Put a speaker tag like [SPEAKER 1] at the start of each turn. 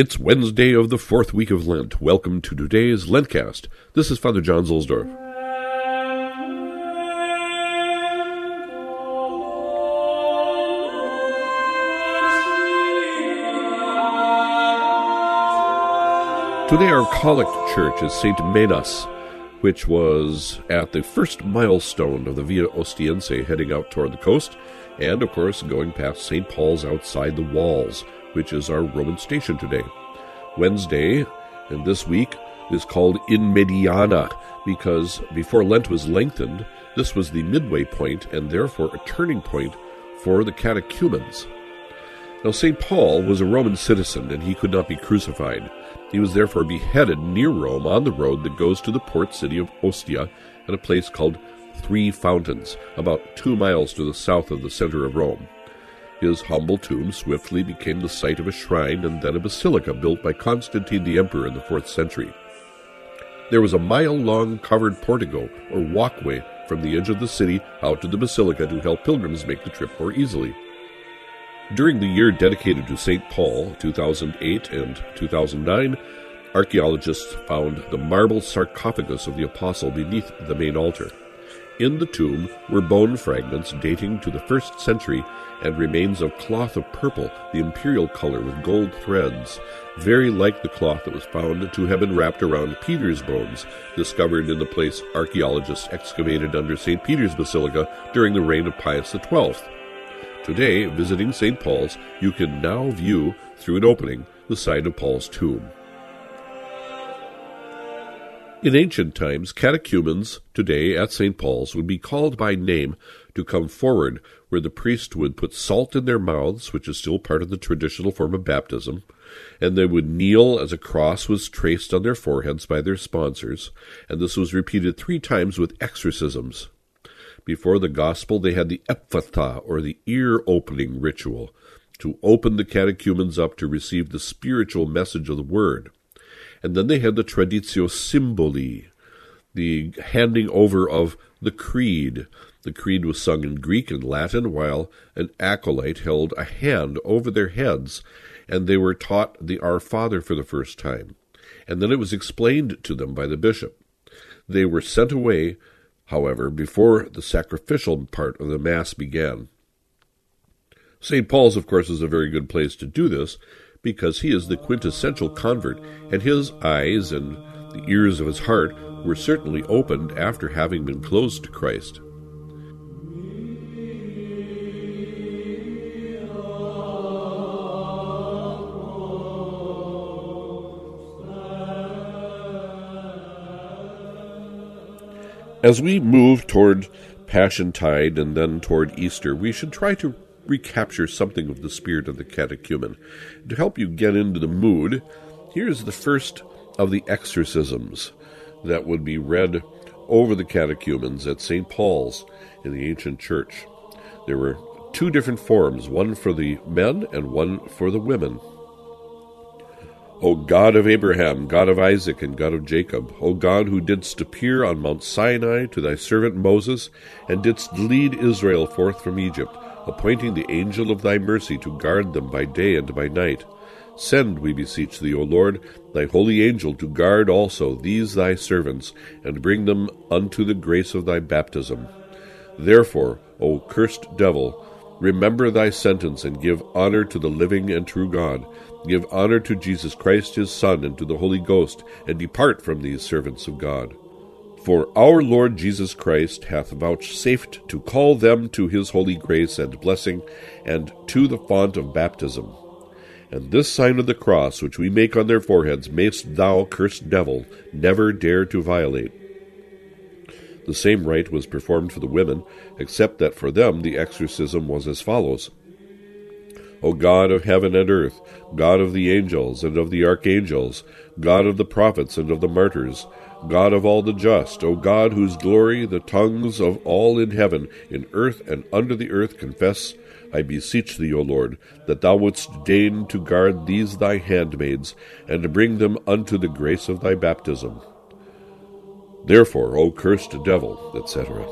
[SPEAKER 1] It's Wednesday of the fourth week of Lent. Welcome to today's LENTCAzT. This is Father John Zuhlsdorf. Today our collect church is St. Menas, which was at the first milestone of the Via Ostiense heading out toward the coast, and of course going past St. Paul's outside the walls, which is our Roman station today. Wednesday, and this week, is called In Mediana because before Lent was lengthened, this was the midway point and therefore a turning point for the catechumens. Now, St. Paul was a Roman citizen and he could not be crucified. He was therefore beheaded near Rome on the road that goes to the port city of Ostia at a place called Three Fountains, about two miles to the south of the center of Rome. His humble tomb swiftly became the site of a shrine and then a basilica built by Constantine the Emperor in the 4th century. There was a mile long covered portico, or walkway, from the edge of the city out to the basilica to help pilgrims make the trip more easily. During the year dedicated to St. Paul, 2008 and 2009, archaeologists found the marble sarcophagus of the apostle beneath the main altar. In the tomb were bone fragments dating to the first century and remains of cloth of purple, the imperial color with gold threads, very like the cloth that was found to have been wrapped around Peter's bones, discovered in the place archaeologists excavated under St. Peter's Basilica during the reign of Pius XII. Today, visiting St. Paul's, you can now view, through an opening, the site of Paul's tomb. In ancient times, catechumens today at St. Paul's would be called by name to come forward, where the priest would put salt in their mouths, which is still part of the traditional form of baptism, and they would kneel as a cross was traced on their foreheads by their sponsors, and this was repeated three times with exorcisms. Before the gospel, they had the ephphatha, or the ear opening ritual, to open the catechumens up to receive the spiritual message of the word. And then they had the traditio symboli, the handing over of the creed. The creed was sung in Greek and Latin, while an acolyte held a hand over their heads, and they were taught the Our Father for the first time. And then it was explained to them by the bishop. They were sent away however, before the sacrificial part of the Mass began. St. Paul's, of course, is a very good place to do this because he is the quintessential convert, and his eyes and the ears of his heart were certainly opened after having been closed to Christ. As we move toward Passion Tide and then toward Easter, we should try to recapture something of the spirit of the catechumen. To help you get into the mood, here's the first of the exorcisms that would be read over the catechumens at St. Paul's in the ancient church. There were two different forms, one for the men and one for the women. O God of Abraham, God of Isaac, and God of Jacob, O God who didst appear on Mount Sinai to thy servant Moses, and didst lead Israel forth from Egypt, appointing the angel of thy mercy to guard them by day and by night. Send, we beseech thee, O Lord, thy holy angel to guard also these thy servants, and bring them unto the grace of thy baptism. Therefore, O cursed devil, remember thy sentence, and give honor to the living and true God Give honor to Jesus Christ his Son and to the Holy Ghost, and depart from these servants of God. For our Lord Jesus Christ hath vouchsafed to call them to his holy grace and blessing, and to the font of baptism. And this sign of the cross which we make on their foreheads mayst thou, cursed devil, never dare to violate. The same rite was performed for the women, except that for them the exorcism was as follows. O God of heaven and earth, God of the angels and of the archangels, God of the prophets and of the martyrs, God of all the just, O God whose glory the tongues of all in heaven, in earth, and under the earth confess, I beseech thee, O Lord, that thou wouldst deign to guard these thy handmaids, and to bring them unto the grace of thy baptism. Therefore, O cursed devil, etc.